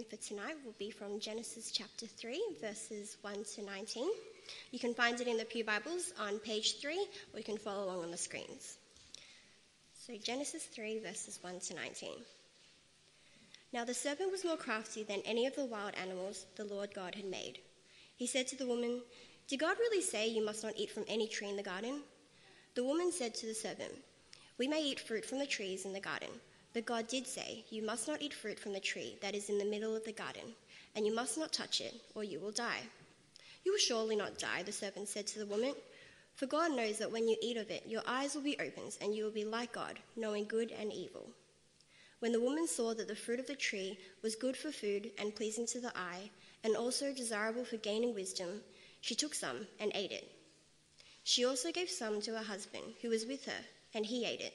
reading for tonight will be from Genesis chapter 3, verses 1 to 19. You can find it in the Pew Bibles on page 3, or you can follow along on the screens. So, Genesis 3, verses 1 to 19. Now the serpent was more crafty than any of the wild animals the Lord God had made. He said to the woman, Did God really say you must not eat from any tree in the garden? The woman said to the serpent, We may eat fruit from the trees in the garden. But God did say, You must not eat fruit from the tree that is in the middle of the garden, and you must not touch it, or you will die. You will surely not die, the serpent said to the woman. For God knows that when you eat of it, your eyes will be opened, and you will be like God, knowing good and evil. When the woman saw that the fruit of the tree was good for food and pleasing to the eye, and also desirable for gaining wisdom, she took some and ate it. She also gave some to her husband, who was with her, and he ate it.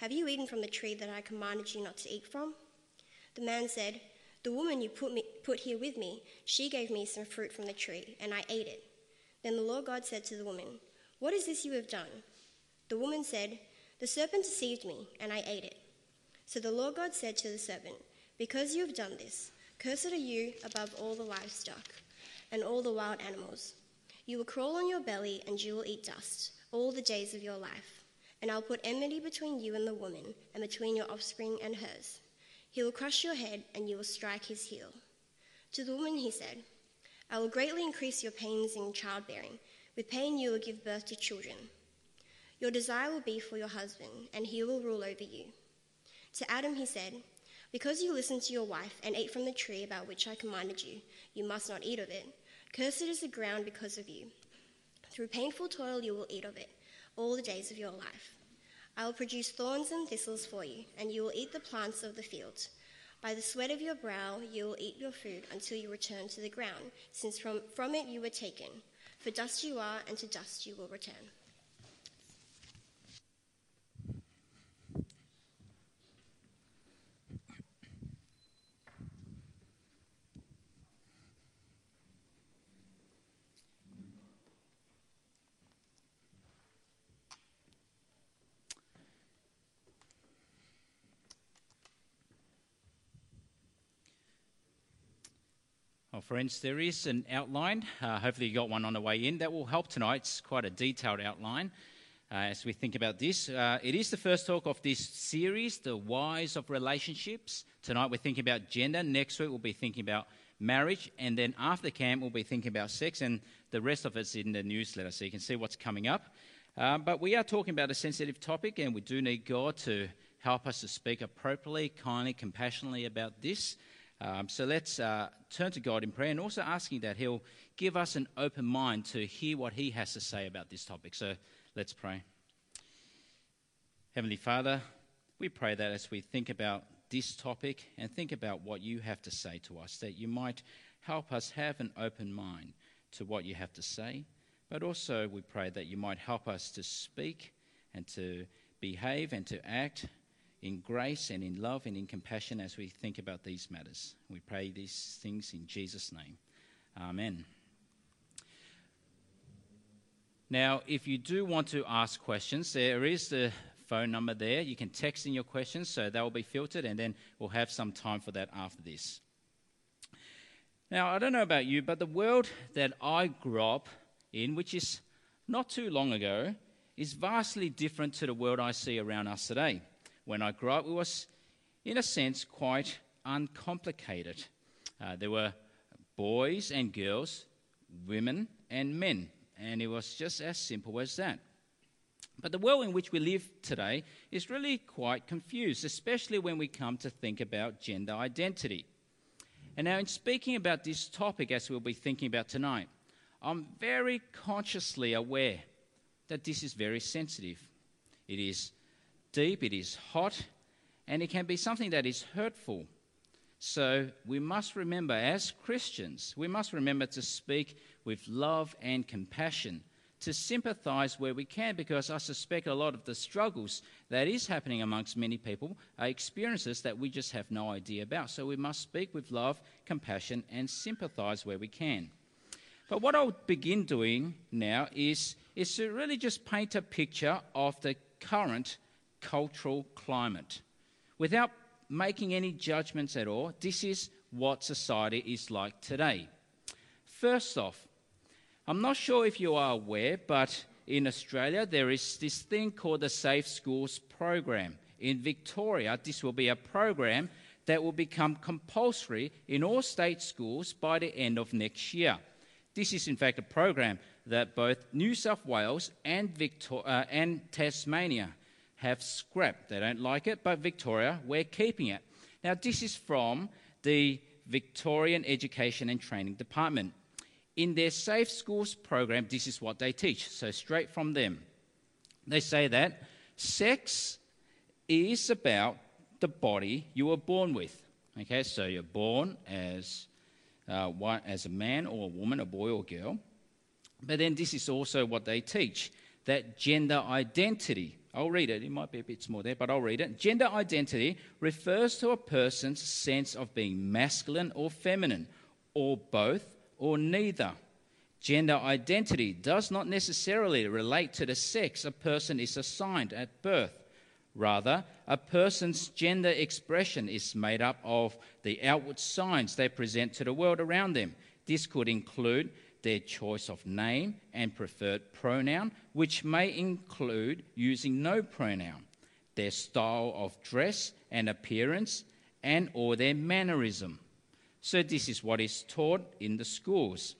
Have you eaten from the tree that I commanded you not to eat from? The man said, The woman you put, me, put here with me, she gave me some fruit from the tree, and I ate it. Then the Lord God said to the woman, What is this you have done? The woman said, The serpent deceived me, and I ate it. So the Lord God said to the serpent, Because you have done this, cursed are you above all the livestock and all the wild animals. You will crawl on your belly, and you will eat dust all the days of your life and I'll put enmity between you and the woman, and between your offspring and hers. He will crush your head, and you will strike his heel. To the woman he said, I will greatly increase your pains in childbearing. With pain you will give birth to children. Your desire will be for your husband, and he will rule over you. To Adam he said, Because you listened to your wife and ate from the tree about which I commanded you, you must not eat of it. Cursed is the ground because of you. Through painful toil you will eat of it all the days of your life. I will produce thorns and thistles for you, and you will eat the plants of the field. By the sweat of your brow you will eat your food until you return to the ground, since from, from it you were taken. For dust you are, and to dust you will return. Friends, there is an outline. Uh, hopefully, you got one on the way in. That will help tonight. It's quite a detailed outline uh, as we think about this. Uh, it is the first talk of this series, The Whys of Relationships. Tonight, we're thinking about gender. Next week, we'll be thinking about marriage. And then after camp, we'll be thinking about sex. And the rest of it's in the newsletter, so you can see what's coming up. Uh, but we are talking about a sensitive topic, and we do need God to help us to speak appropriately, kindly, compassionately about this. Um, so let's uh, turn to God in prayer and also asking that He'll give us an open mind to hear what He has to say about this topic. So let's pray. Heavenly Father, we pray that as we think about this topic and think about what you have to say to us, that you might help us have an open mind to what you have to say, but also we pray that you might help us to speak and to behave and to act in grace and in love and in compassion as we think about these matters. We pray these things in Jesus' name. Amen. Now, if you do want to ask questions, there is the phone number there. You can text in your questions, so that will be filtered, and then we'll have some time for that after this. Now, I don't know about you, but the world that I grew up in, which is not too long ago, is vastly different to the world I see around us today when I grew up, it was, in a sense, quite uncomplicated. Uh, there were boys and girls, women and men, and it was just as simple as that. But the world in which we live today is really quite confused, especially when we come to think about gender identity. And now, in speaking about this topic, as we'll be thinking about tonight, I'm very consciously aware that this is very sensitive. It is deep, it is hot, and it can be something that is hurtful So we must remember, as Christians, we must remember to speak with love and compassion, to sympathize where we can, because I suspect a lot of the struggles that is happening amongst many people are experiences that we just have no idea about. So we must speak with love, compassion, and sympathize where we can. But what I'll begin doing now is, is to really just paint a picture of the current cultural climate without making any judgments at all. This is what society is like today. First off, I'm not sure if you are aware, but in Australia there is this thing called the Safe Schools program. In Victoria, this will be a program that will become compulsory in all state schools by the end of next year. This is, in fact, a program that both New South Wales and, Victor- uh, and Tasmania have scrapped. They don't like it, but Victoria, we're keeping it. Now, this is from the Victorian Education and Training Department. In their Safe Schools program, this is what they teach. So, straight from them, they say that sex is about the body you were born with. Okay, so you're born as, uh, one, as a man or a woman, a boy or girl. But then this is also what they teach that gender identity I'll read it. It might be a bit small there, but I'll read it. Gender identity refers to a person's sense of being masculine or feminine, or both, or neither. Gender identity does not necessarily relate to the sex a person is assigned at birth. Rather, a person's gender expression is made up of the outward signs they present to the world around them. This could include their choice of name and preferred pronoun, which may include using no pronoun, their style of dress and appearance, and or their mannerism. So this is what is taught in the schools.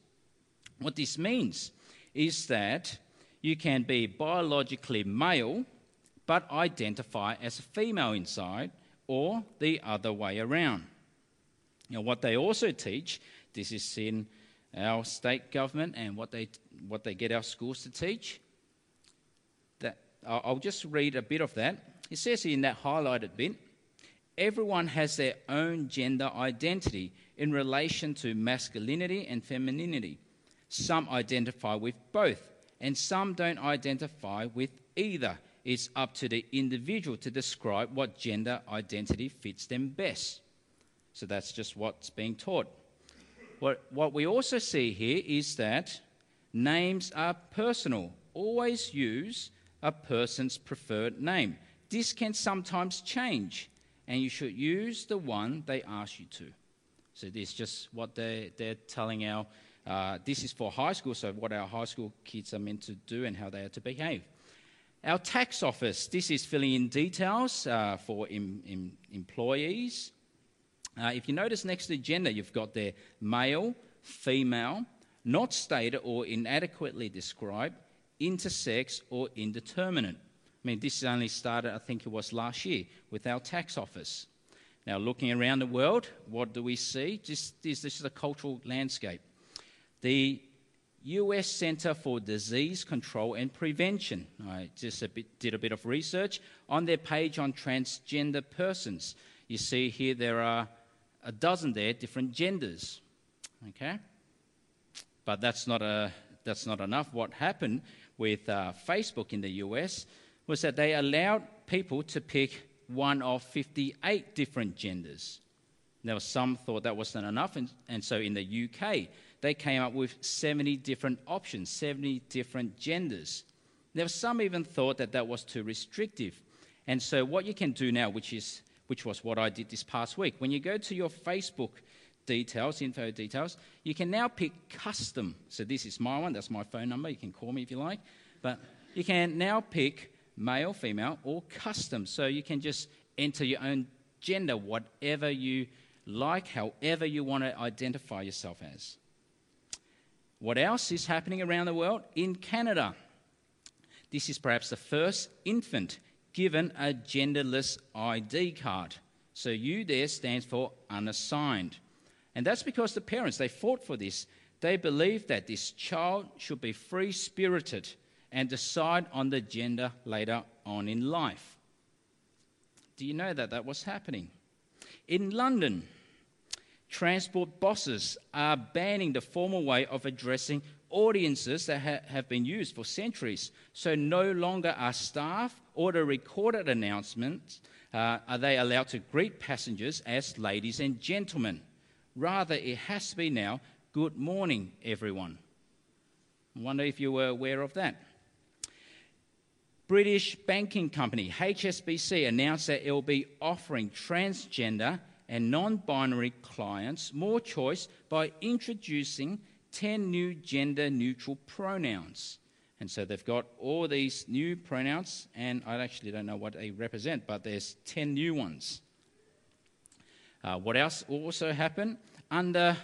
What this means is that you can be biologically male but identify as a female inside or the other way around. Now, what they also teach, this is in our state government and what they, what they get our schools to teach. That, I'll just read a bit of that. It says in that highlighted bit everyone has their own gender identity in relation to masculinity and femininity. Some identify with both, and some don't identify with either. It's up to the individual to describe what gender identity fits them best. So that's just what's being taught. What, what we also see here is that names are personal. Always use a person's preferred name. This can sometimes change, and you should use the one they ask you to. So, this is just what they, they're telling our. Uh, this is for high school, so what our high school kids are meant to do and how they are to behave. Our tax office, this is filling in details uh, for em, em, employees uh, if you notice next to gender, you've got there male, female, not stated or inadequately described, intersex, or indeterminate. I mean, this is only started, I think it was last year, with our tax office. Now, looking around the world, what do we see? Just this, this is a cultural landscape. The US Center for Disease Control and Prevention. I just a bit, did a bit of research on their page on transgender persons. You see here there are a dozen there different genders. Okay? But that's not, a, that's not enough. What happened with uh, Facebook in the US was that they allowed people to pick one of 58 different genders. Now, some thought that wasn't enough, and, and so in the UK, they came up with 70 different options, 70 different genders. Now, some even thought that that was too restrictive. And so, what you can do now, which is which was what I did this past week. When you go to your Facebook details, info details, you can now pick custom. So this is my one, that's my phone number. You can call me if you like. But you can now pick male, female, or custom. So you can just enter your own gender, whatever you like, however you want to identify yourself as. What else is happening around the world? In Canada, this is perhaps the first infant given a genderless ID card. So U there stands for unassigned. And that's because the parents, they fought for this. They believed that this child should be free spirited and decide on the gender later on in life. Do you know that that was happening? In London, Transport bosses are banning the formal way of addressing audiences that ha- have been used for centuries. So no longer are staff or the recorded announcements uh, are they allowed to greet passengers as ladies and gentlemen. Rather, it has to be now, good morning, everyone. I wonder if you were aware of that. British banking company HSBC announced that it will be offering transgender and non binary clients more choice by introducing 10 new gender neutral pronouns. And so they've got all these new pronouns, and I actually don't know what they represent, but there's 10 new ones. Uh, what else also happened? Under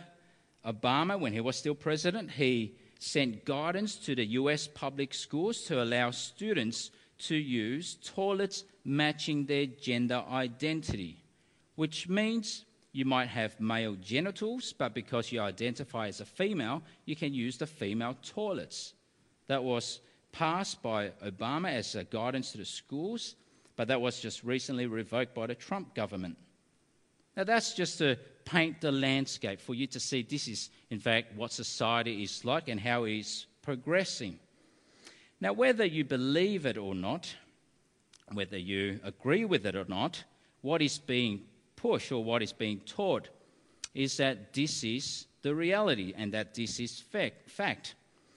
Obama, when he was still president, he sent guidance to the US public schools to allow students to use toilets matching their gender identity, which means you might have male genitals, but because you identify as a female, you can use the female toilets. That was passed by Obama as a guidance to the schools, but that was just recently revoked by the Trump government. Now, that's just to paint the landscape for you to see this is, in fact, what society is like and how it's progressing. Now, whether you believe it or not, whether you agree with it or not, what is being pushed or what is being taught is that this is the reality and that this is fact.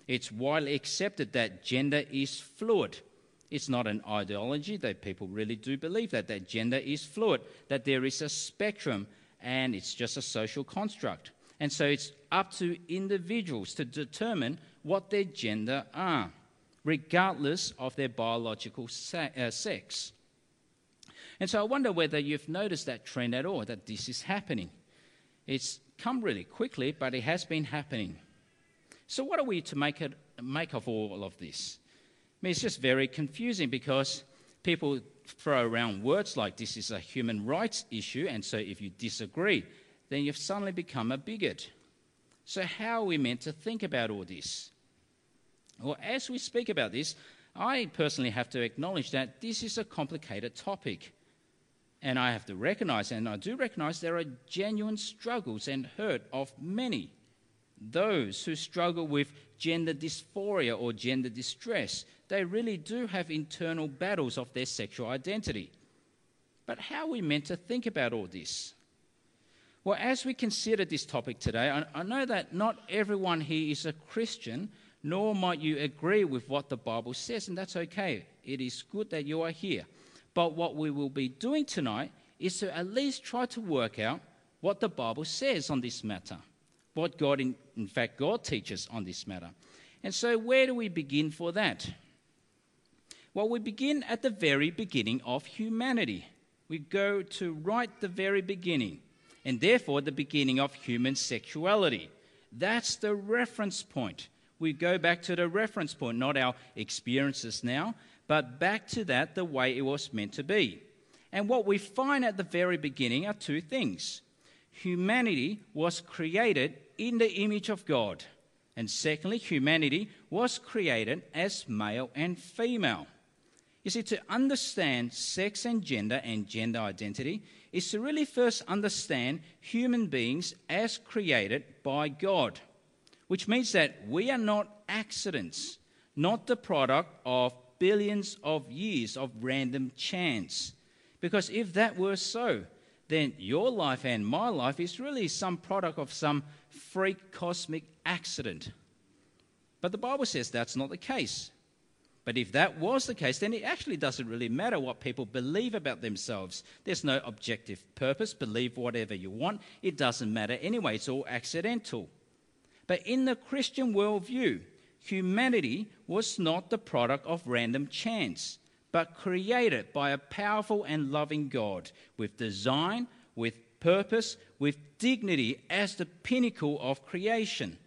It's widely accepted that gender is fluid. It's not an ideology that people really do believe that, that gender is fluid, that there is a spectrum and it's just a social construct. And so it's up to individuals to determine what their gender are regardless of their biological uh, sex. And so I wonder whether you've noticed that trend at all, that this is happening. It's come really quickly, but it has been happening. So, what are we to make, it, make of all of this? I mean, it's just very confusing because people throw around words like this is a human rights issue, and so if you disagree, then you've suddenly become a bigot. So, how are we meant to think about all this? Well, as we speak about this, I personally have to acknowledge that this is a complicated topic. And I have to recognize, and I do recognize, there are genuine struggles and hurt of many. Those who struggle with gender dysphoria or gender distress, they really do have internal battles of their sexual identity. But how are we meant to think about all this? Well, as we consider this topic today, I, know that not everyone here is a Christian, nor might you agree with what the Bible says, and that's okay. It is good that you are here. But what we will be doing tonight is to at least try to work out what the Bible says on this matter, what God, in, in fact, God teaches on this matter. And so, where do we begin for that? Well, we begin at the very beginning of humanity. We go to right the very beginning, and therefore the beginning of human sexuality. That's the reference point we go back to the reference point, not our experiences now, but back to that the way it was meant to be. And what we find at the very beginning are two things humanity was created in the image of God. And secondly, humanity was created as male and female. You see, to understand sex and gender and gender identity is to really first understand human beings as created by God which means that we are not accidents, not the product of billions of years of random chance. Because if that were so, then your life and my life is really some product of some freak cosmic accident. But the Bible says that's not the case. But if that was the case, then it actually doesn't really matter what people believe about themselves. There's no objective purpose. Believe whatever you want. It doesn't matter anyway. It's all accidental. But in the Christian worldview, humanity was not the product of random chance, but created by a powerful and loving God with design, with purpose, with dignity as the pinnacle of creation.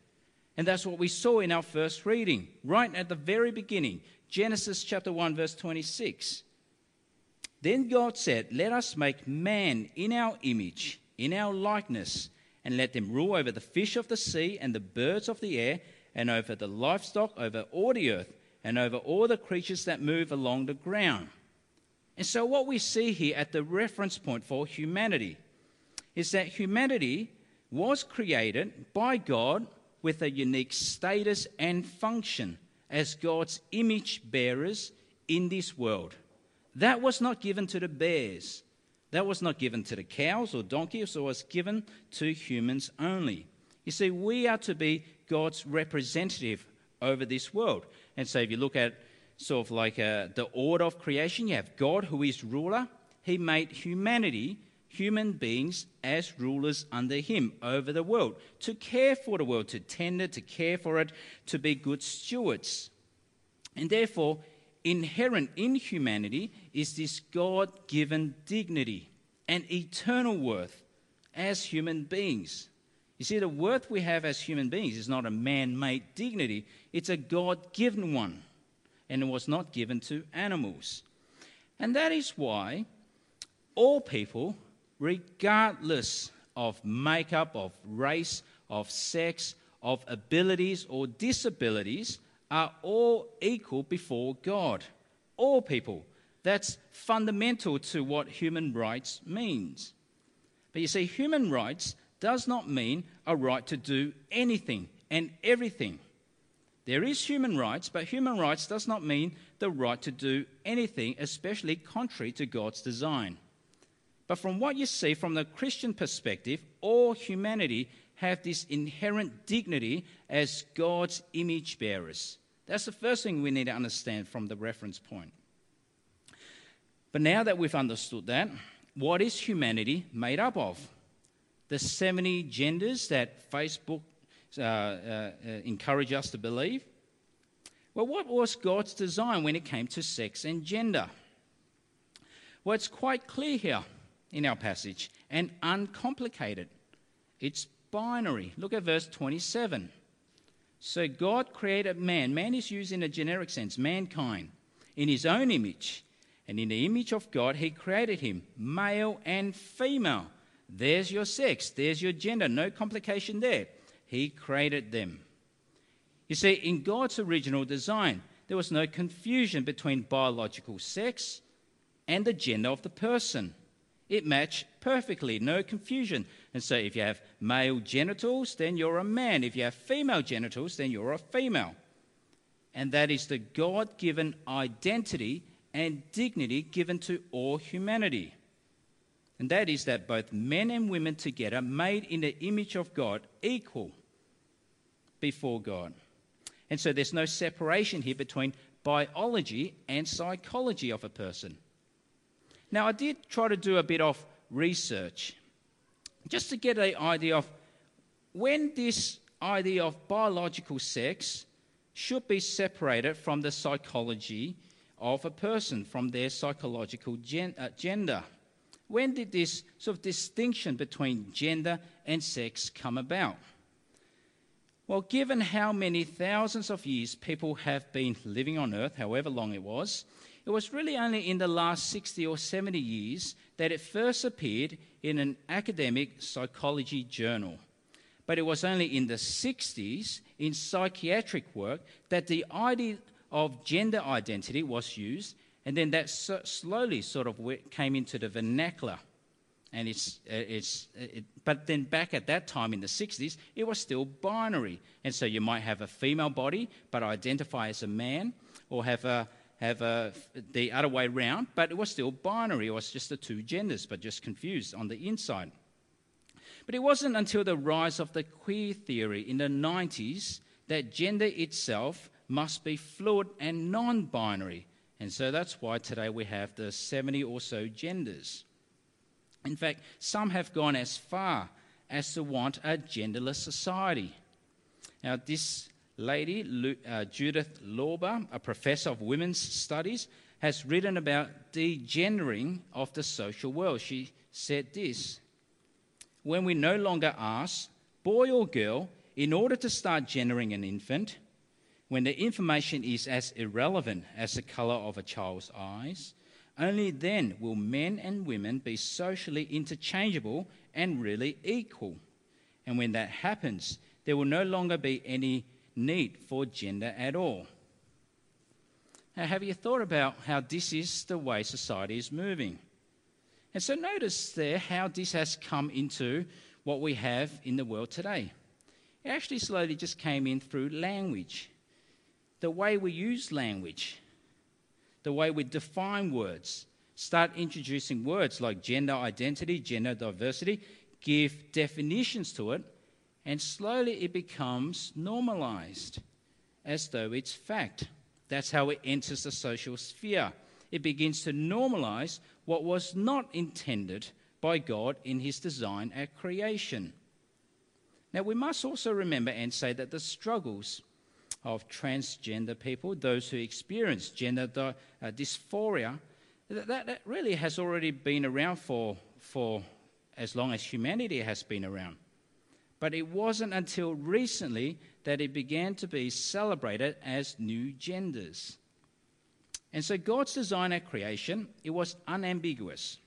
And that's what we saw in our first reading, right at the very beginning, Genesis chapter 1, verse 26. Then God said, Let us make man in our image, in our likeness and let them rule over the fish of the sea and the birds of the air, and over the livestock, over all the earth, and over all the creatures that move along the ground. And so, what we see here at the reference point for humanity is that humanity was created by God with a unique status and function as God's image bearers in this world. That was not given to the bears. That was not given to the cows or donkeys, it was given to humans only. You see, we are to be God's representative over this world. And so if you look at sort of like uh, the order of creation, you have God who is ruler. He made humanity, human beings, as rulers under him over the world, to care for the world, to tend it, to care for it, to be good stewards. And therefore, inherent in humanity is this God given dignity and eternal worth as human beings. You see, the worth we have as human beings is not a man made dignity, it's a God given one. And it was not given to animals. And that is why all people, regardless of makeup, of race, of sex, of abilities or disabilities, are all equal before God. All people. That's fundamental to what human rights means. But you see, human rights does not mean a right to do anything and everything. There is human rights, but human rights does not mean the right to do anything, especially contrary to God's design. But from what you see from the Christian perspective, all humanity have this inherent dignity as God's image bearers. That's the first thing we need to understand from the reference point. But now that we've understood that, what is humanity made up of? The 70 genders that Facebook uh, uh, encourage us to believe? Well, what was God's design when it came to sex and gender? Well, it's quite clear here in our passage and uncomplicated. It's binary. Look at verse 27. So God created man. Man is used in a generic sense, mankind, in his own image. And in the image of God, he created him, male and female. There's your sex, there's your gender, no complication there. He created them. You see, in God's original design, there was no confusion between biological sex and the gender of the person. It matched perfectly, no confusion. And so if you have male genitals, then you're a man. If you have female genitals, then you're a female. And that is the God given identity and dignity given to all humanity. And that is that both men and women together, made in the image of God, equal before God. And so there's no separation here between biology and psychology of a person. Now, I did try to do a bit of research just to get an idea of when this idea of biological sex should be separated from the psychology of a person, from their psychological gen- uh, gender. When did this sort of distinction between gender and sex come about? Well, given how many thousands of years people have been living on earth, however long it was, it was really only in the last 60 or 70 years that it first appeared in an academic psychology journal. But it was only in the 60s, in psychiatric work, that the idea of gender identity was used, and then that so slowly sort of came into the vernacular. And it's, it's, it, but then back at that time in the 60s, it was still binary. And so you might have a female body but identify as a man, or have a, have a, the other way round, but it was still binary. It was just the two genders, but just confused on the inside. But it wasn't until the rise of the queer theory in the 90s that gender itself must be fluid and non binary. And so that's why today we have the 70 or so genders. In fact, some have gone as far as to want a genderless society. Now, this lady, uh, Judith Lorber, a professor of women's studies, has written about degendering of the social world. She said this When we no longer ask, boy or girl, in order to start gendering an infant, when the information is as irrelevant as the color of a child's eyes, only then will men and women be socially interchangeable and really equal. And when that happens, there will no longer be any need for gender at all. Now, have you thought about how this is the way society is moving? And so notice there how this has come into what we have in the world today. It actually slowly just came in through language. The way we use language, the way we define words, start introducing words like gender identity, gender diversity, give definitions to it, and slowly it becomes normalized as though it's fact. That's how it enters the social sphere. It begins to normalize what was not intended by God in His design at creation. Now, we must also remember and say that the struggles of transgender people, those who experience gender uh, dysphoria, that, that really has already been around for, for as long as humanity has been around. But it wasn't until recently that it began to be celebrated as new genders. And so God's design at creation, it was unambiguous.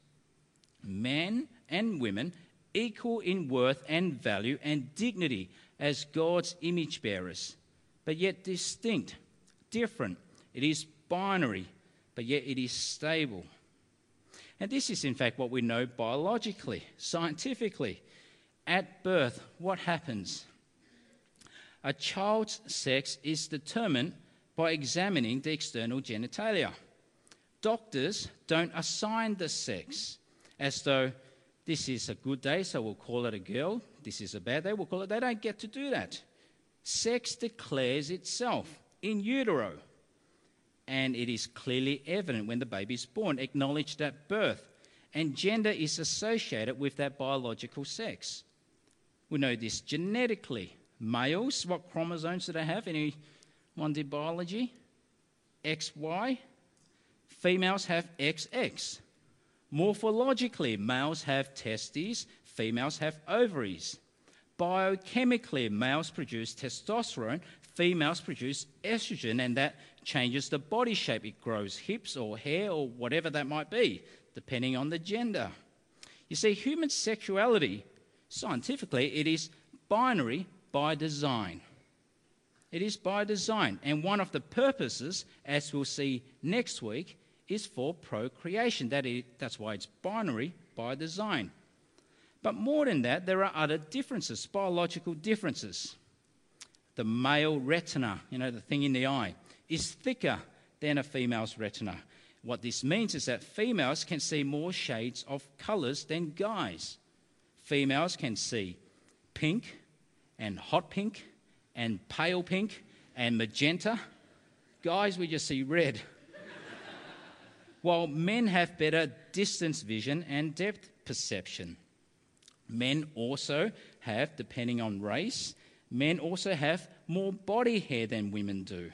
Men and women equal in worth and value and dignity as God's image bearers, but yet distinct, different. It is binary, but yet it is stable. And this is, in fact, what we know biologically, scientifically. At birth, what happens? A child's sex is determined by examining the external genitalia. Doctors don't assign the sex as though this is a good day, so we'll call it a girl. This is a bad day, we'll call it. They don't get to do that. Sex declares itself in utero, and it is clearly evident when the baby is born, acknowledged at birth, and gender is associated with that biological sex. We know this genetically. Males, what chromosomes do they have? Anyone did biology? XY. Females have XX. Morphologically, males have testes, females have ovaries. Biochemically, males produce testosterone, females produce estrogen, and that changes the body shape. It grows hips or hair or whatever that might be, depending on the gender. You see, human sexuality, scientifically, it is binary by design. It is by design. And one of the purposes, as we'll see next week, is for procreation. That is, that's why it's binary by design. But more than that, there are other differences, biological differences. The male retina, you know, the thing in the eye, is thicker than a female's retina. What this means is that females can see more shades of colours than guys. Females can see pink and hot pink and pale pink and magenta. Guys, we just see red while men have better distance vision and depth perception. Men also have, depending on race, men also have more body hair than women do,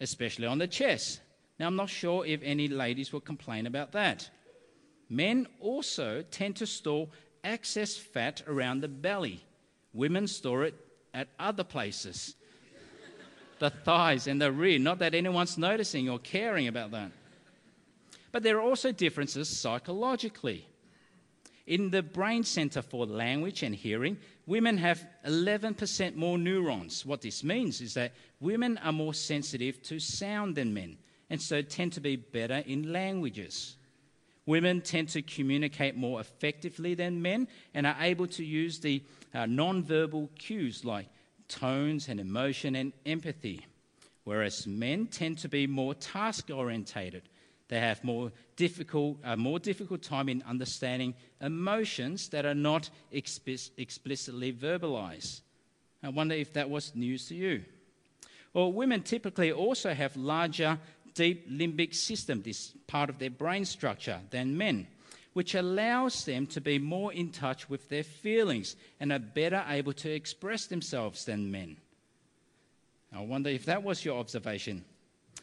especially on the chest. Now, I'm not sure if any ladies will complain about that. Men also tend to store excess fat around the belly. Women store it at other places the thighs and the rear. Not that anyone's noticing or caring about that. But there are also differences psychologically. In the brain center for language and hearing, women have 11% more neurons. What this means is that women are more sensitive to sound than men, and so tend to be better in languages. Women tend to communicate more effectively than men and are able to use the uh, non-verbal cues like tones and emotion and empathy, whereas men tend to be more task orientated they have more difficult, a more difficult time in understanding emotions that are not explicitly verbalized. I wonder if that was news to you. Well, women typically also have larger deep limbic system, this part of their brain structure, than men, which allows them to be more in touch with their feelings and are better able to express themselves than men. I wonder if that was your observation.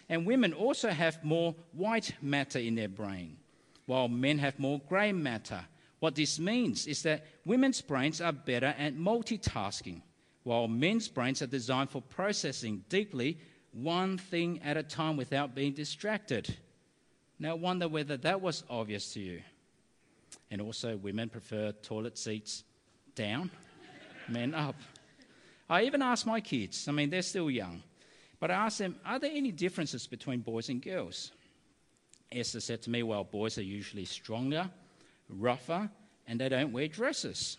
And women also have more white matter in their brain, while men have more grey matter. What this means is that women's brains are better at multitasking, while men's brains are designed for processing deeply one thing at a time without being distracted. Now, wonder whether that was obvious to you. And also, women prefer toilet seats down, men up. I even asked my kids, I mean, they're still young. But I asked them, Are there any differences between boys and girls? Esther said to me, Well, boys are usually stronger, rougher, and they don't wear dresses.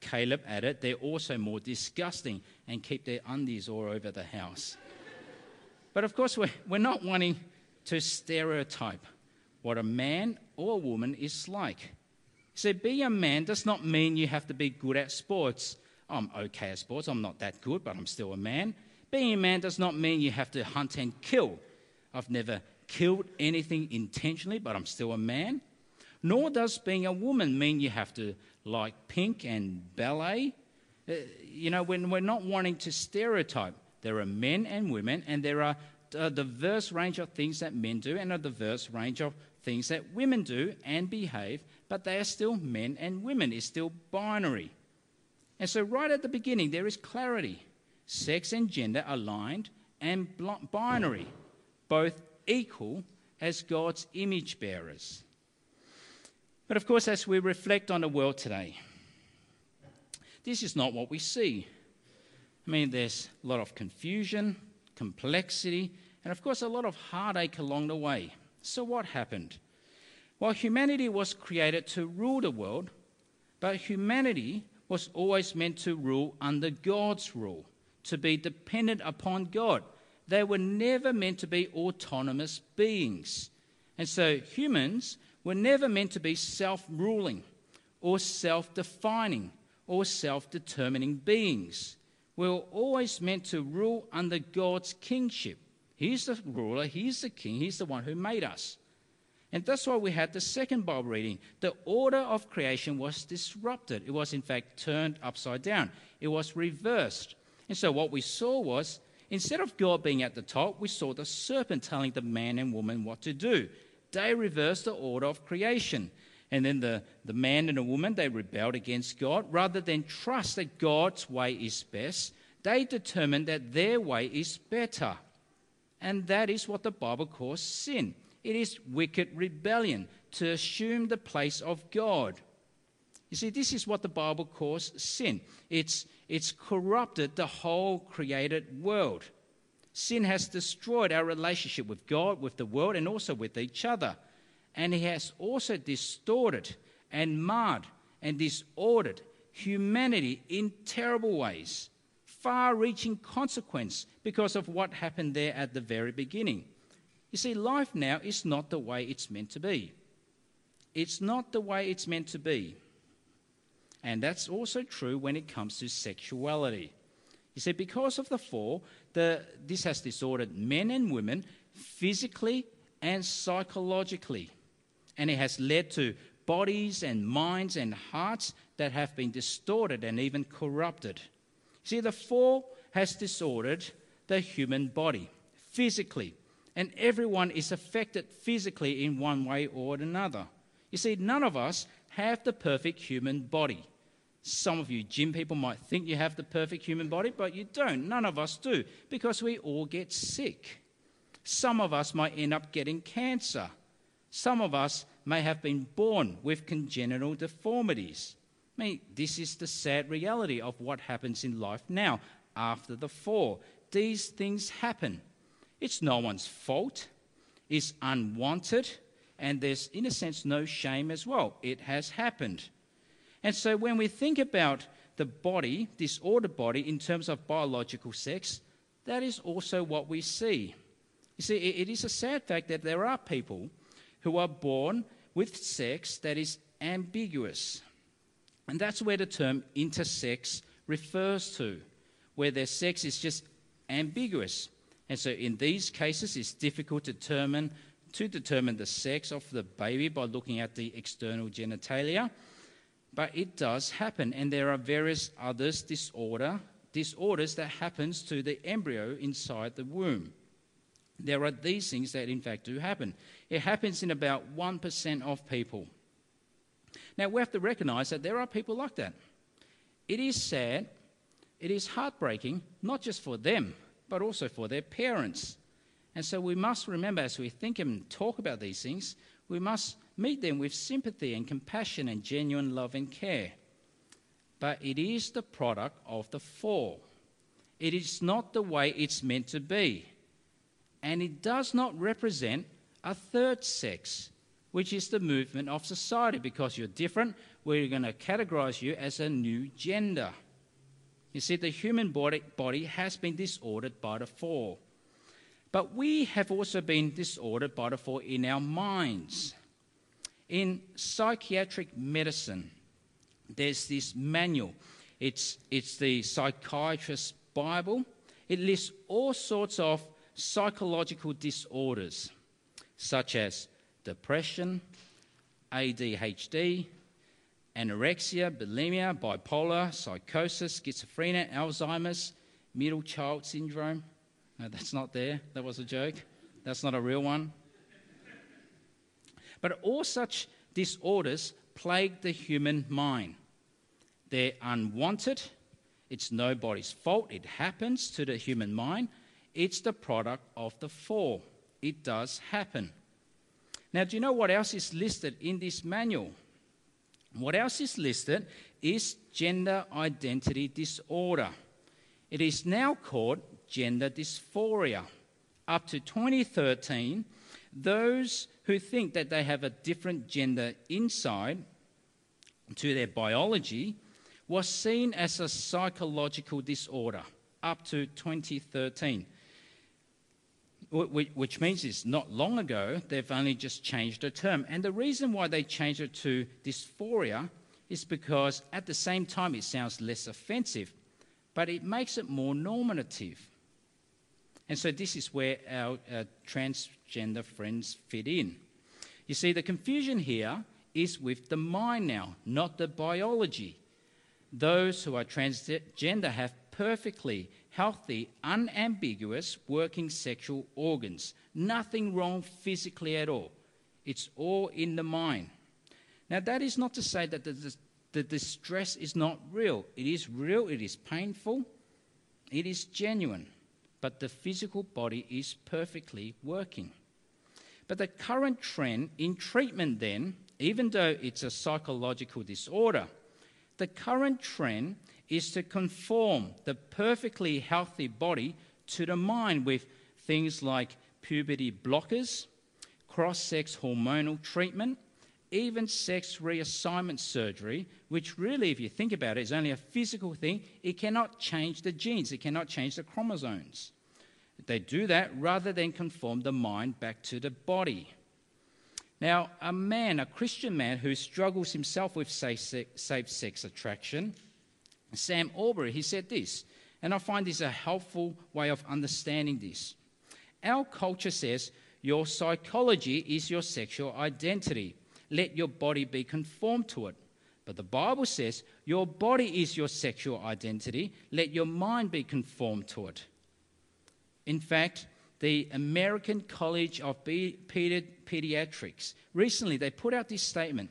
Caleb added, they're also more disgusting and keep their undies all over the house. but of course, we're, we're not wanting to stereotype what a man or a woman is like. So, being a man does not mean you have to be good at sports. I'm okay at sports, I'm not that good, but I'm still a man. Being a man does not mean you have to hunt and kill. I've never killed anything intentionally, but I'm still a man. Nor does being a woman mean you have to like pink and ballet. Uh, you know, when we're not wanting to stereotype, there are men and women, and there are a diverse range of things that men do and a diverse range of things that women do and behave, but they are still men and women. It's still binary. And so, right at the beginning, there is clarity sex and gender aligned and binary, both equal as God's image bearers. But of course, as we reflect on the world today, this is not what we see. I mean, there's a lot of confusion, complexity, and of course, a lot of heartache along the way. So, what happened? Well, humanity was created to rule the world, but humanity was always meant to rule under God's rule, to be dependent upon God. They were never meant to be autonomous beings. And so, humans were never meant to be self ruling or self defining or self determining beings. We were always meant to rule under God's kingship. He's the ruler, He's the king, He's the one who made us. And that's why we had the second Bible reading. The order of creation was disrupted. It was, in fact, turned upside down, it was reversed. And so what we saw was instead of God being at the top, we saw the serpent telling the man and woman what to do they reversed the order of creation. And then the, the man and the woman, they rebelled against God. Rather than trust that God's way is best, they determined that their way is better. And that is what the Bible calls sin it is wicked rebellion to assume the place of God. You see, this is what the Bible calls sin. It's, it's corrupted the whole created world. Sin has destroyed our relationship with God, with the world, and also with each other. And it has also distorted and marred and disordered humanity in terrible ways, far reaching consequence because of what happened there at the very beginning. You see, life now is not the way it's meant to be. It's not the way it's meant to be. And that's also true when it comes to sexuality. You see, because of the fall, the, this has disordered men and women physically and psychologically. And it has led to bodies and minds and hearts that have been distorted and even corrupted. See, the fall has disordered the human body physically, and everyone is affected physically in one way or another. You see, none of us have the perfect human body. Some of you gym people might think you have the perfect human body, but you don't. None of us do, because we all get sick. Some of us might end up getting cancer. Some of us may have been born with congenital deformities. I mean, this is the sad reality of what happens in life now after the fall. These things happen. It's no one's fault, it's unwanted, and there's, in a sense, no shame as well. It has happened. And so when we think about the body, this disordered body, in terms of biological sex, that is also what we see. You see, it is a sad fact that there are people who are born with sex that is ambiguous. And that's where the term intersex refers to, where their sex is just ambiguous. And so in these cases, it's difficult to determine, to determine the sex of the baby by looking at the external genitalia. But it does happen, and there are various others disorder, disorders that happens to the embryo inside the womb. There are these things that in fact do happen. It happens in about 1% of people. Now we have to recognize that there are people like that. It is sad, it is heartbreaking, not just for them, but also for their parents. And so we must remember as we think and talk about these things, we must meet them with sympathy and compassion and genuine love and care. But it is the product of the fall. It is not the way it's meant to be. And it does not represent a third sex, which is the movement of society. Because you're different, we're going to categorize you as a new gender. You see, the human body, body has been disordered by the fall. But we have also been disordered by the fall in our minds. In psychiatric medicine, there's this manual. It's, it's the psychiatrist's Bible. It lists all sorts of psychological disorders, such as depression, ADHD, anorexia, bulimia, bipolar, psychosis, schizophrenia, Alzheimer's, middle child syndrome. No, that's not there. That was a joke. That's not a real one. But all such disorders plague the human mind. They're unwanted. It's nobody's fault. It happens to the human mind. It's the product of the fall. It does happen. Now, do you know what else is listed in this manual? What else is listed is gender identity disorder. It is now called gender dysphoria. Up to 2013, those who think that they have a different gender inside to their biology was seen as a psychological disorder up to 2013 which means it's not long ago, they've only just changed the term. And the reason why they changed it to dysphoria is because at the same time it sounds less offensive, but it makes it more normative. And so this is where our uh, transgender friends fit in. You see, the confusion here is with the mind now, not the biology. Those who are transgender have perfectly healthy, unambiguous working sexual organs. Nothing wrong physically at all. It's all in the mind. Now, that is not to say that the, the distress is not real. It is real, it is painful, it is genuine, but the physical body is perfectly working. But the current trend in treatment, then, even though it's a psychological disorder, the current trend is to conform the perfectly healthy body to the mind with things like puberty blockers, cross sex hormonal treatment, even sex reassignment surgery, which really, if you think about it, is only a physical thing. It cannot change the genes, it cannot change the chromosomes. They do that rather than conform the mind back to the body. Now, a man, a Christian man who struggles himself with safe sex attraction, Sam Allberry, he said this, and I find this a helpful way of understanding this. Our culture says your psychology is your sexual identity. Let your body be conformed to it. But the Bible says your body is your sexual identity. Let your mind be conformed to it. In fact, the American College of Pediatrics recently they put out this statement.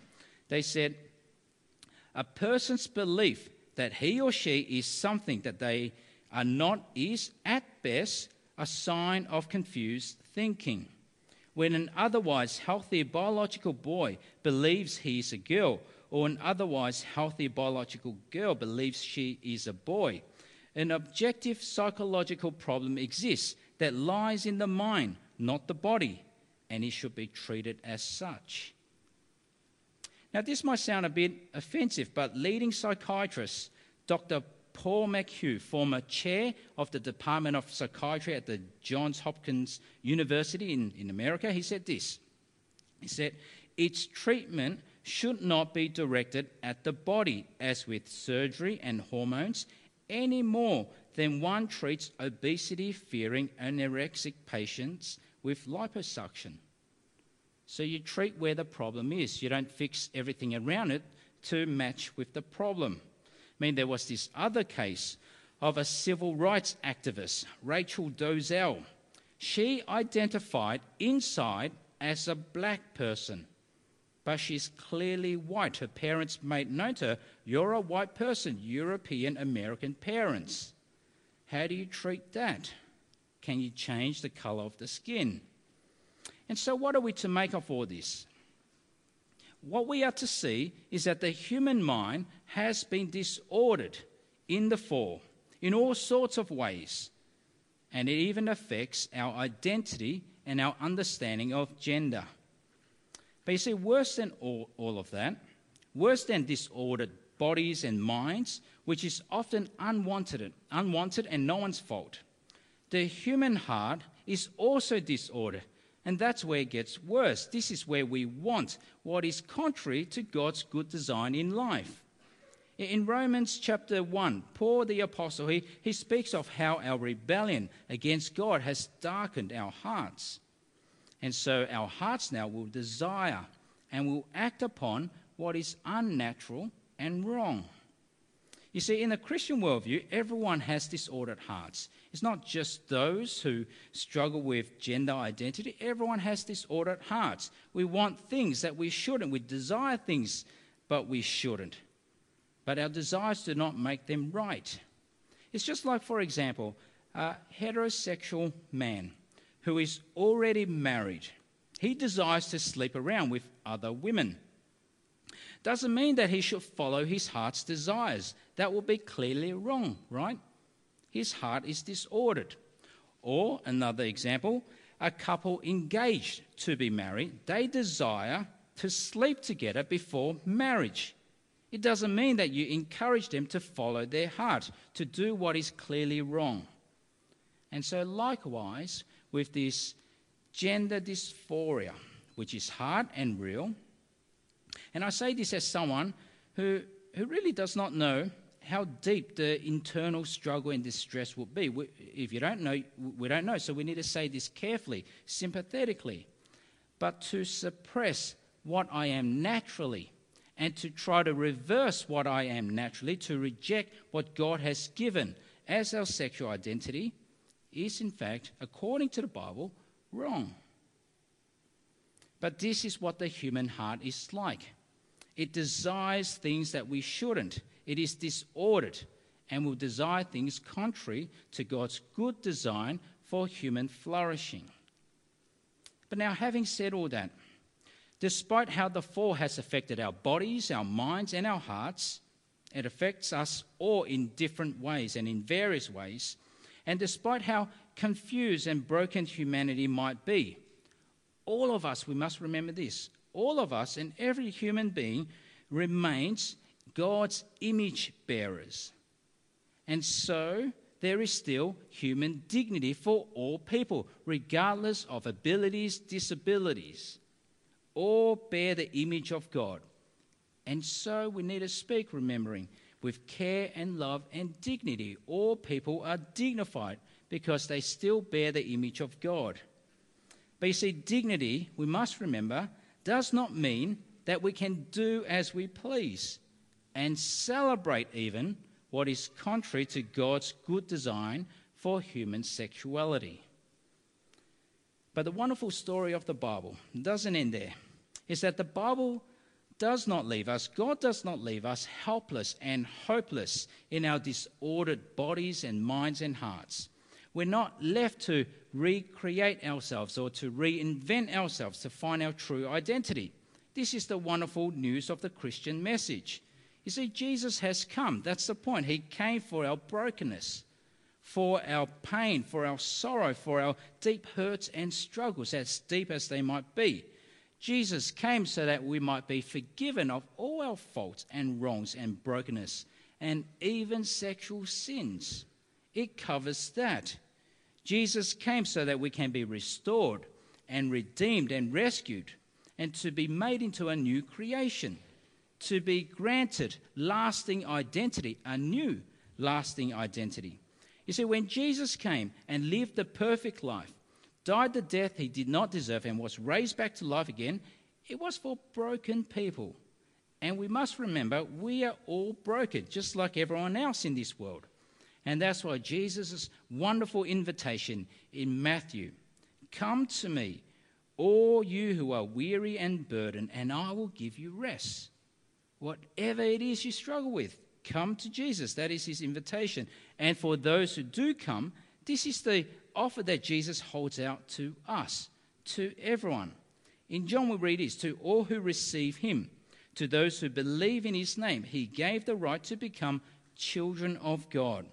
They said a person's belief that he or she is something that they are not is, at best, a sign of confused thinking. When an otherwise healthy biological boy believes he is a girl, or an otherwise healthy biological girl believes she is a boy, an objective psychological problem exists that lies in the mind, not the body, and it should be treated as such. Now, this might sound a bit offensive, but leading psychiatrist Dr. Paul McHugh, former chair of the Department of Psychiatry at the Johns Hopkins University in, in America, he said this. He said, Its treatment should not be directed at the body, as with surgery and hormones, any more than one treats obesity fearing anorexic patients with liposuction. So you treat where the problem is. You don't fix everything around it to match with the problem. I mean, there was this other case of a civil rights activist, Rachel Dolezal. She identified inside as a black person, but she's clearly white. Her parents made known to her, You're a white person, European American parents. How do you treat that? Can you change the color of the skin? And so, what are we to make of all this? What we are to see is that the human mind has been disordered in the fall in all sorts of ways, and it even affects our identity and our understanding of gender. But you see, worse than all, all of that, worse than disordered bodies and minds, which is often unwanted, unwanted and no one's fault. The human heart is also disordered, and that's where it gets worse. This is where we want what is contrary to God's good design in life. In Romans chapter 1, Paul the Apostle, he, he speaks of how our rebellion against God has darkened our hearts. And so our hearts now will desire and will act upon what is unnatural and wrong. You see, in the Christian worldview, everyone has disordered hearts. It's not just those who struggle with gender identity, everyone has disordered hearts. We want things that we shouldn't, we desire things, but we shouldn't but our desires do not make them right. It's just like, for example, a heterosexual man who is already married. He desires to sleep around with other women. Doesn't mean that he should follow his heart's desires. That would be clearly wrong, right? His heart is disordered. Or another example, a couple engaged to be married, they desire to sleep together before marriage. It doesn't mean that you encourage them to follow their heart, to do what is clearly wrong. And so, likewise, with this gender dysphoria, which is hard and real, and I say this as someone who, who really does not know how deep the internal struggle and distress would be. We, if you don't know, we don't know. So we need to say this carefully, sympathetically. But to suppress what I am naturally and to try to reverse what I am naturally, to reject what God has given as our sexual identity, is in fact, according to the Bible, wrong. But this is what the human heart is like it desires things that we shouldn't, it is disordered and will desire things contrary to God's good design for human flourishing. But now, having said all that, Despite how the fall has affected our bodies, our minds, and our hearts, it affects us all in different ways and in various ways. And despite how confused and broken humanity might be, all of us, we must remember this, all of us and every human being remains God's image bearers. And so there is still human dignity for all people, regardless of abilities, disabilities all bear the image of God. And so we need to speak, remembering, with care and love and dignity. All people are dignified because they still bear the image of God. But you see, dignity, we must remember, does not mean that we can do as we please and celebrate even what is contrary to God's good design for human sexuality. But the wonderful story of the Bible doesn't end there is that the Bible does not leave us, God does not leave us helpless and hopeless in our disordered bodies and minds and hearts. We're not left to recreate ourselves or to reinvent ourselves to find our true identity. This is the wonderful news of the Christian message. You see, Jesus has come. That's the point. He came for our brokenness, for our pain, for our sorrow, for our deep hurts and struggles, as deep as they might be. Jesus came so that we might be forgiven of all our faults and wrongs and brokenness and even sexual sins. It covers that. Jesus came so that we can be restored and redeemed and rescued and to be made into a new creation, to be granted lasting identity, a new lasting identity. You see, when Jesus came and lived the perfect life, died the death he did not deserve, and was raised back to life again, it was for broken people. And we must remember we are all broken, just like everyone else in this world. And that's why Jesus' wonderful invitation in Matthew Come to me, all you who are weary and burdened, and I will give you rest. Whatever it is you struggle with, come to Jesus. That is his invitation. And for those who do come, this is the offer that Jesus holds out to us, to everyone. In John, we read this to all who receive him, to those who believe in his name, he gave the right to become children of God.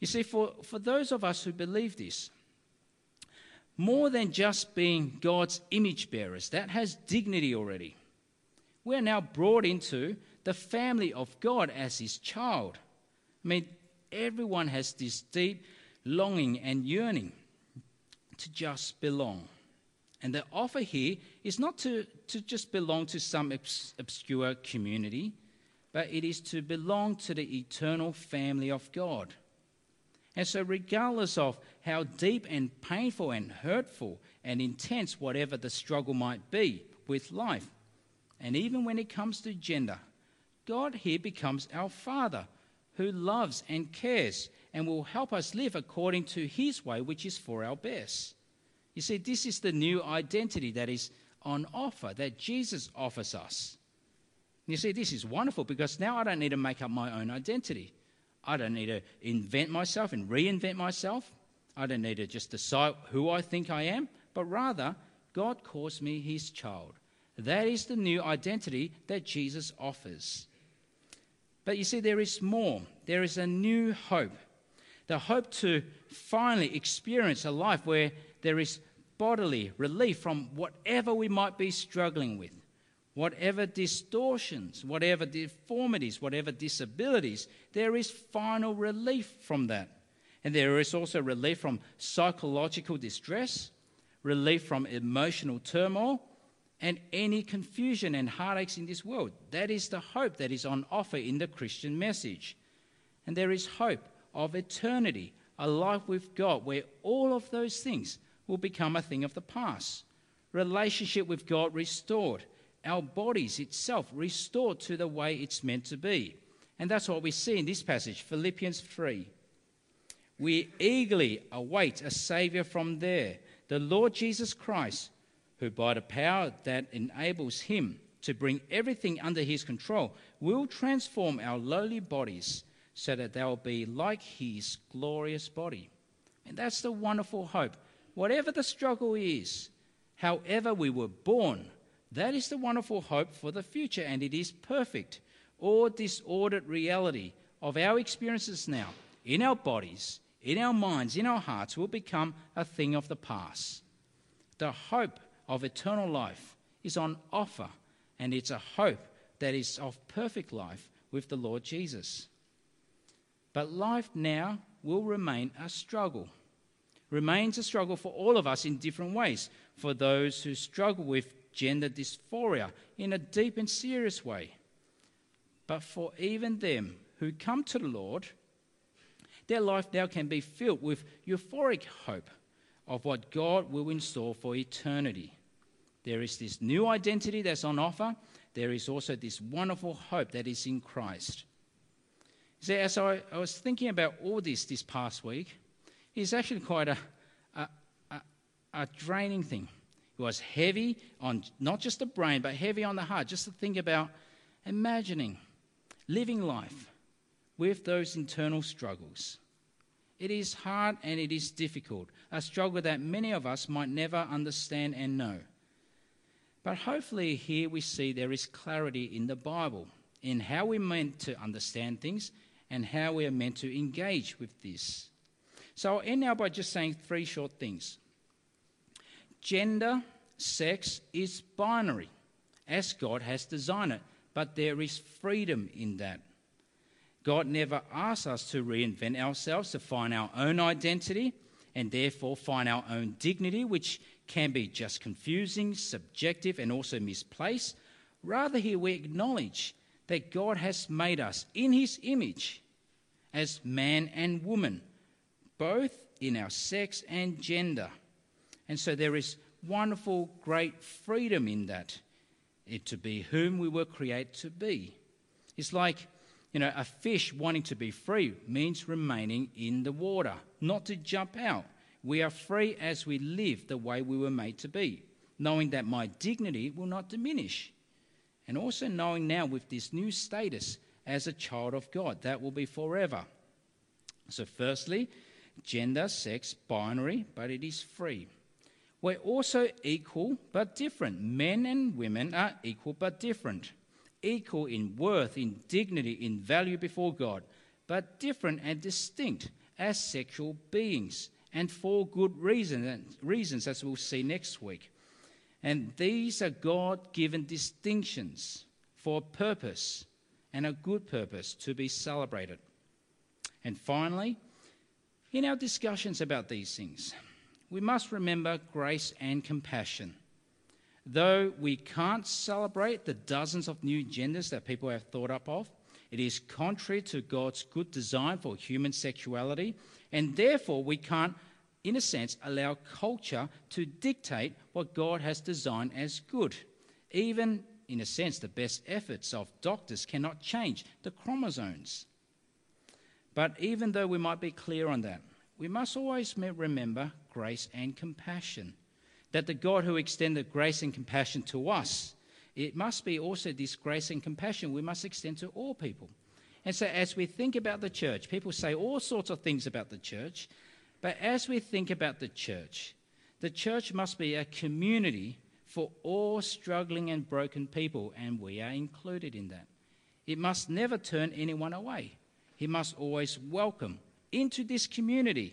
You see, for, for those of us who believe this, more than just being God's image bearers, that has dignity already. we're now brought into the family of God as his child. I mean, everyone has this deep longing and yearning to just belong. And the offer here is not to, to just belong to some obs- obscure community, but it is to belong to the eternal family of God. And so, regardless of how deep and painful and hurtful and intense whatever the struggle might be with life, and even when it comes to gender, God here becomes our Father who loves and cares and will help us live according to His way, which is for our best. You see, this is the new identity that is on offer, that Jesus offers us. You see, this is wonderful because now I don't need to make up my own identity. I don't need to invent myself and reinvent myself. I don't need to just decide who I think I am, but rather, God calls me his child. That is the new identity that Jesus offers. But you see, there is more. There is a new hope. The hope to finally experience a life where there is bodily relief from whatever we might be struggling with, whatever distortions, whatever deformities, whatever disabilities, there is final relief from that. And there is also relief from psychological distress, relief from emotional turmoil, and any confusion and heartaches in this world. That is the hope that is on offer in the Christian message. And there is hope of eternity, a life with God where all of those things will become a thing of the past. Relationship with God restored, our bodies itself restored to the way it's meant to be. And that's what we see in this passage, Philippians 3. We eagerly await a Saviour from there, the Lord Jesus Christ who by the power that enables him to bring everything under his control will transform our lowly bodies so that they'll be like his glorious body. And that's the wonderful hope. Whatever the struggle is, however we were born, that is the wonderful hope for the future, and it is perfect or disordered reality of our experiences now in our bodies, in our minds, in our hearts will become a thing of the past. The hope of eternal life is on offer, and it's a hope that is of perfect life with the Lord Jesus. But life now will remain a struggle. Remains a struggle for all of us in different ways. For those who struggle with gender dysphoria in a deep and serious way. But for even them who come to the Lord, their life now can be filled with euphoric hope of what God will install for eternity. There is this new identity that's on offer. There is also this wonderful hope that is in Christ. See, as I, I was thinking about all this this past week, it's actually quite a, a, a, a draining thing. It was heavy on not just the brain, but heavy on the heart, just to think about imagining living life with those internal struggles. It is hard and it is difficult, a struggle that many of us might never understand and know. But hopefully, here we see there is clarity in the Bible in how we're meant to understand things and how we are meant to engage with this. So I'll end now by just saying three short things. Gender, sex is binary, as God has designed it, but there is freedom in that. God never asks us to reinvent ourselves to find our own identity and therefore find our own dignity, which can be just confusing, subjective, and also misplaced. Rather, here we acknowledge that God has made us in His image as man and woman, both in our sex and gender. And so there is wonderful, great freedom in that, it to be whom we were created to be. It's like you know, a fish wanting to be free means remaining in the water, not to jump out. We are free as we live the way we were made to be, knowing that my dignity will not diminish. And also knowing now with this new status as a child of God, that will be forever. So, firstly, gender, sex, binary, but it is free. We're also equal but different. Men and women are equal but different equal in worth, in dignity, in value before God, but different and distinct as sexual beings, and for good reason, reasons, as we'll see next week. And these are God given distinctions. for a purpose and a good purpose to be celebrated. And finally, in our discussions about these things, we must remember grace and compassion. Though we can't celebrate the dozens of new genders that people have thought up of, it is contrary to God's good design for human sexuality, and therefore we can't, in a sense, allow culture to dictate what God has designed as good. Even, in a sense, the best efforts of doctors cannot change the chromosomes. But even though we might be clear on that, we must always remember grace and compassion. That the God who extended grace and compassion to us, it must be also this grace and compassion we must extend to all people. And so, as we think about the church, people say all sorts of things about the church, but as we think about the church, the church must be a community for all struggling and broken people, and we are included in that. It must never turn anyone away. He must always welcome into this community.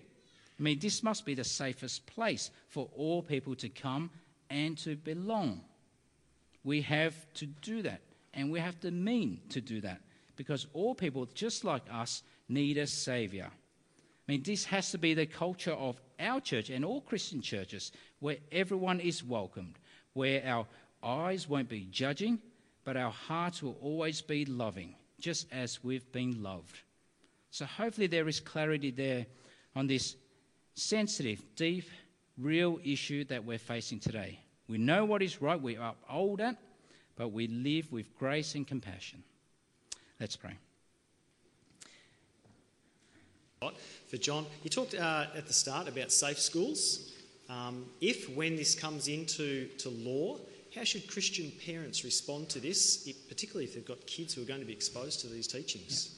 I mean, this must be the safest place for all people to come and to belong. We have to do that, and we have to mean to do that, because all people, just like us, need a Saviour. I mean, this has to be the culture of our church and all Christian churches, where everyone is welcomed, where our eyes won't be judging, but our hearts will always be loving, just as we've been loved. So hopefully there is clarity there on this sensitive, deep, real issue that we're facing today. We know what is right, we uphold it, but we live with grace and compassion. Let's pray. For John, you talked uh, at the start about safe schools. Um, if, when this comes into to law, how should Christian parents respond to this, particularly if they've got kids who are going to be exposed to these teachings? Yeah.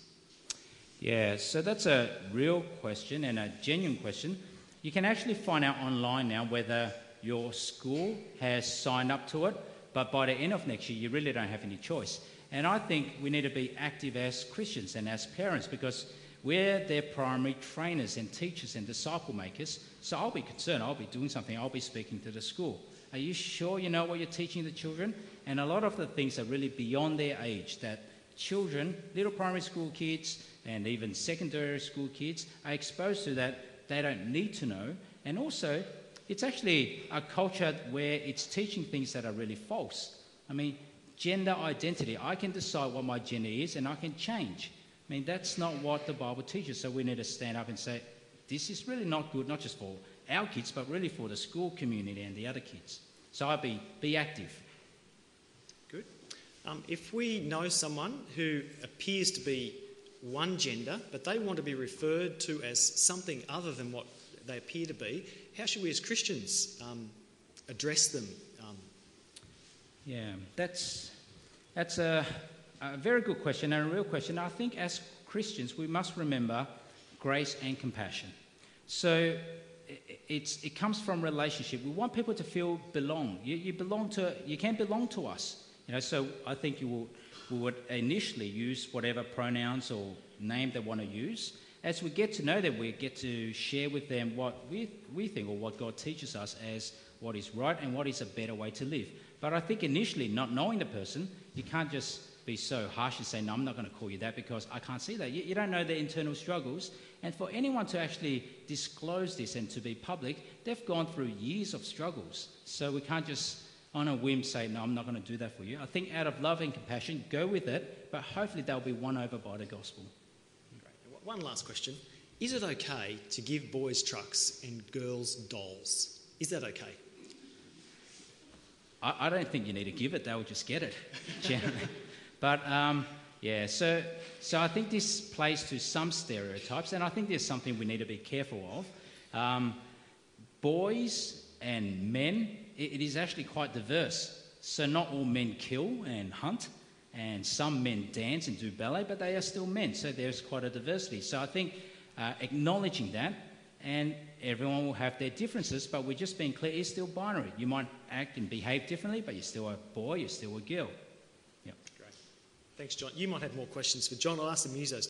Yeah, so that's a real question and a genuine question. You can actually find out online now whether your school has signed up to it, but by the end of next year, you really don't have any choice. And I think we need to be active as Christians and as parents because we're their primary trainers and teachers and disciple makers. So I'll be concerned, I'll be doing something, I'll be speaking to the school. Are you sure you know what you're teaching the children? And a lot of the things are really beyond their age that children, little primary school kids, and even secondary school kids are exposed to that they don't need to know. And also, it's actually a culture where it's teaching things that are really false. I mean, gender identity. I can decide what my gender is and I can change. I mean, that's not what the Bible teaches. So we need to stand up and say, this is really not good, not just for our kids, but really for the school community and the other kids. So I'd be, be active. Good. Um, if we know someone who appears to be one gender, but they want to be referred to as something other than what they appear to be, how should we as Christians um, address them? Um, yeah, that's, that's a, a very good question and a real question. I think as Christians, we must remember grace and compassion. So it comes from relationship. We want people to feel belong. You, you belong to, you can belong to us. You know, so I think you will we would initially use whatever pronouns or name they want to use. As we get to know them, we get to share with them what we, we think or what God teaches us as what is right and what is a better way to live. But I think initially, not knowing the person, you can't just be so harsh and say, No, I'm not going to call you that because I can't see that. You, you don't know their internal struggles. And for anyone to actually disclose this and to be public, they've gone through years of struggles. So we can't just on a whim say, No, I'm not going to do that for you. I think out of love and compassion, go with it, but hopefully they'll be won over by the gospel. Great. One last question Is it okay to give boys trucks and girls dolls? Is that okay? I, I don't think you need to give it, they'll just get it, generally. But um, yeah, so, so I think this plays to some stereotypes, and I think there's something we need to be careful of. Um, boys and men it is actually quite diverse. So, not all men kill and hunt, and some men dance and do ballet, but they are still men. So, there's quite a diversity. So, I think uh, acknowledging that, and everyone will have their differences, but we're just being clear it's still binary. You might act and behave differently, but you're still a boy, you're still a girl. Thanks, John. You might have more questions for John. I'll ask the musos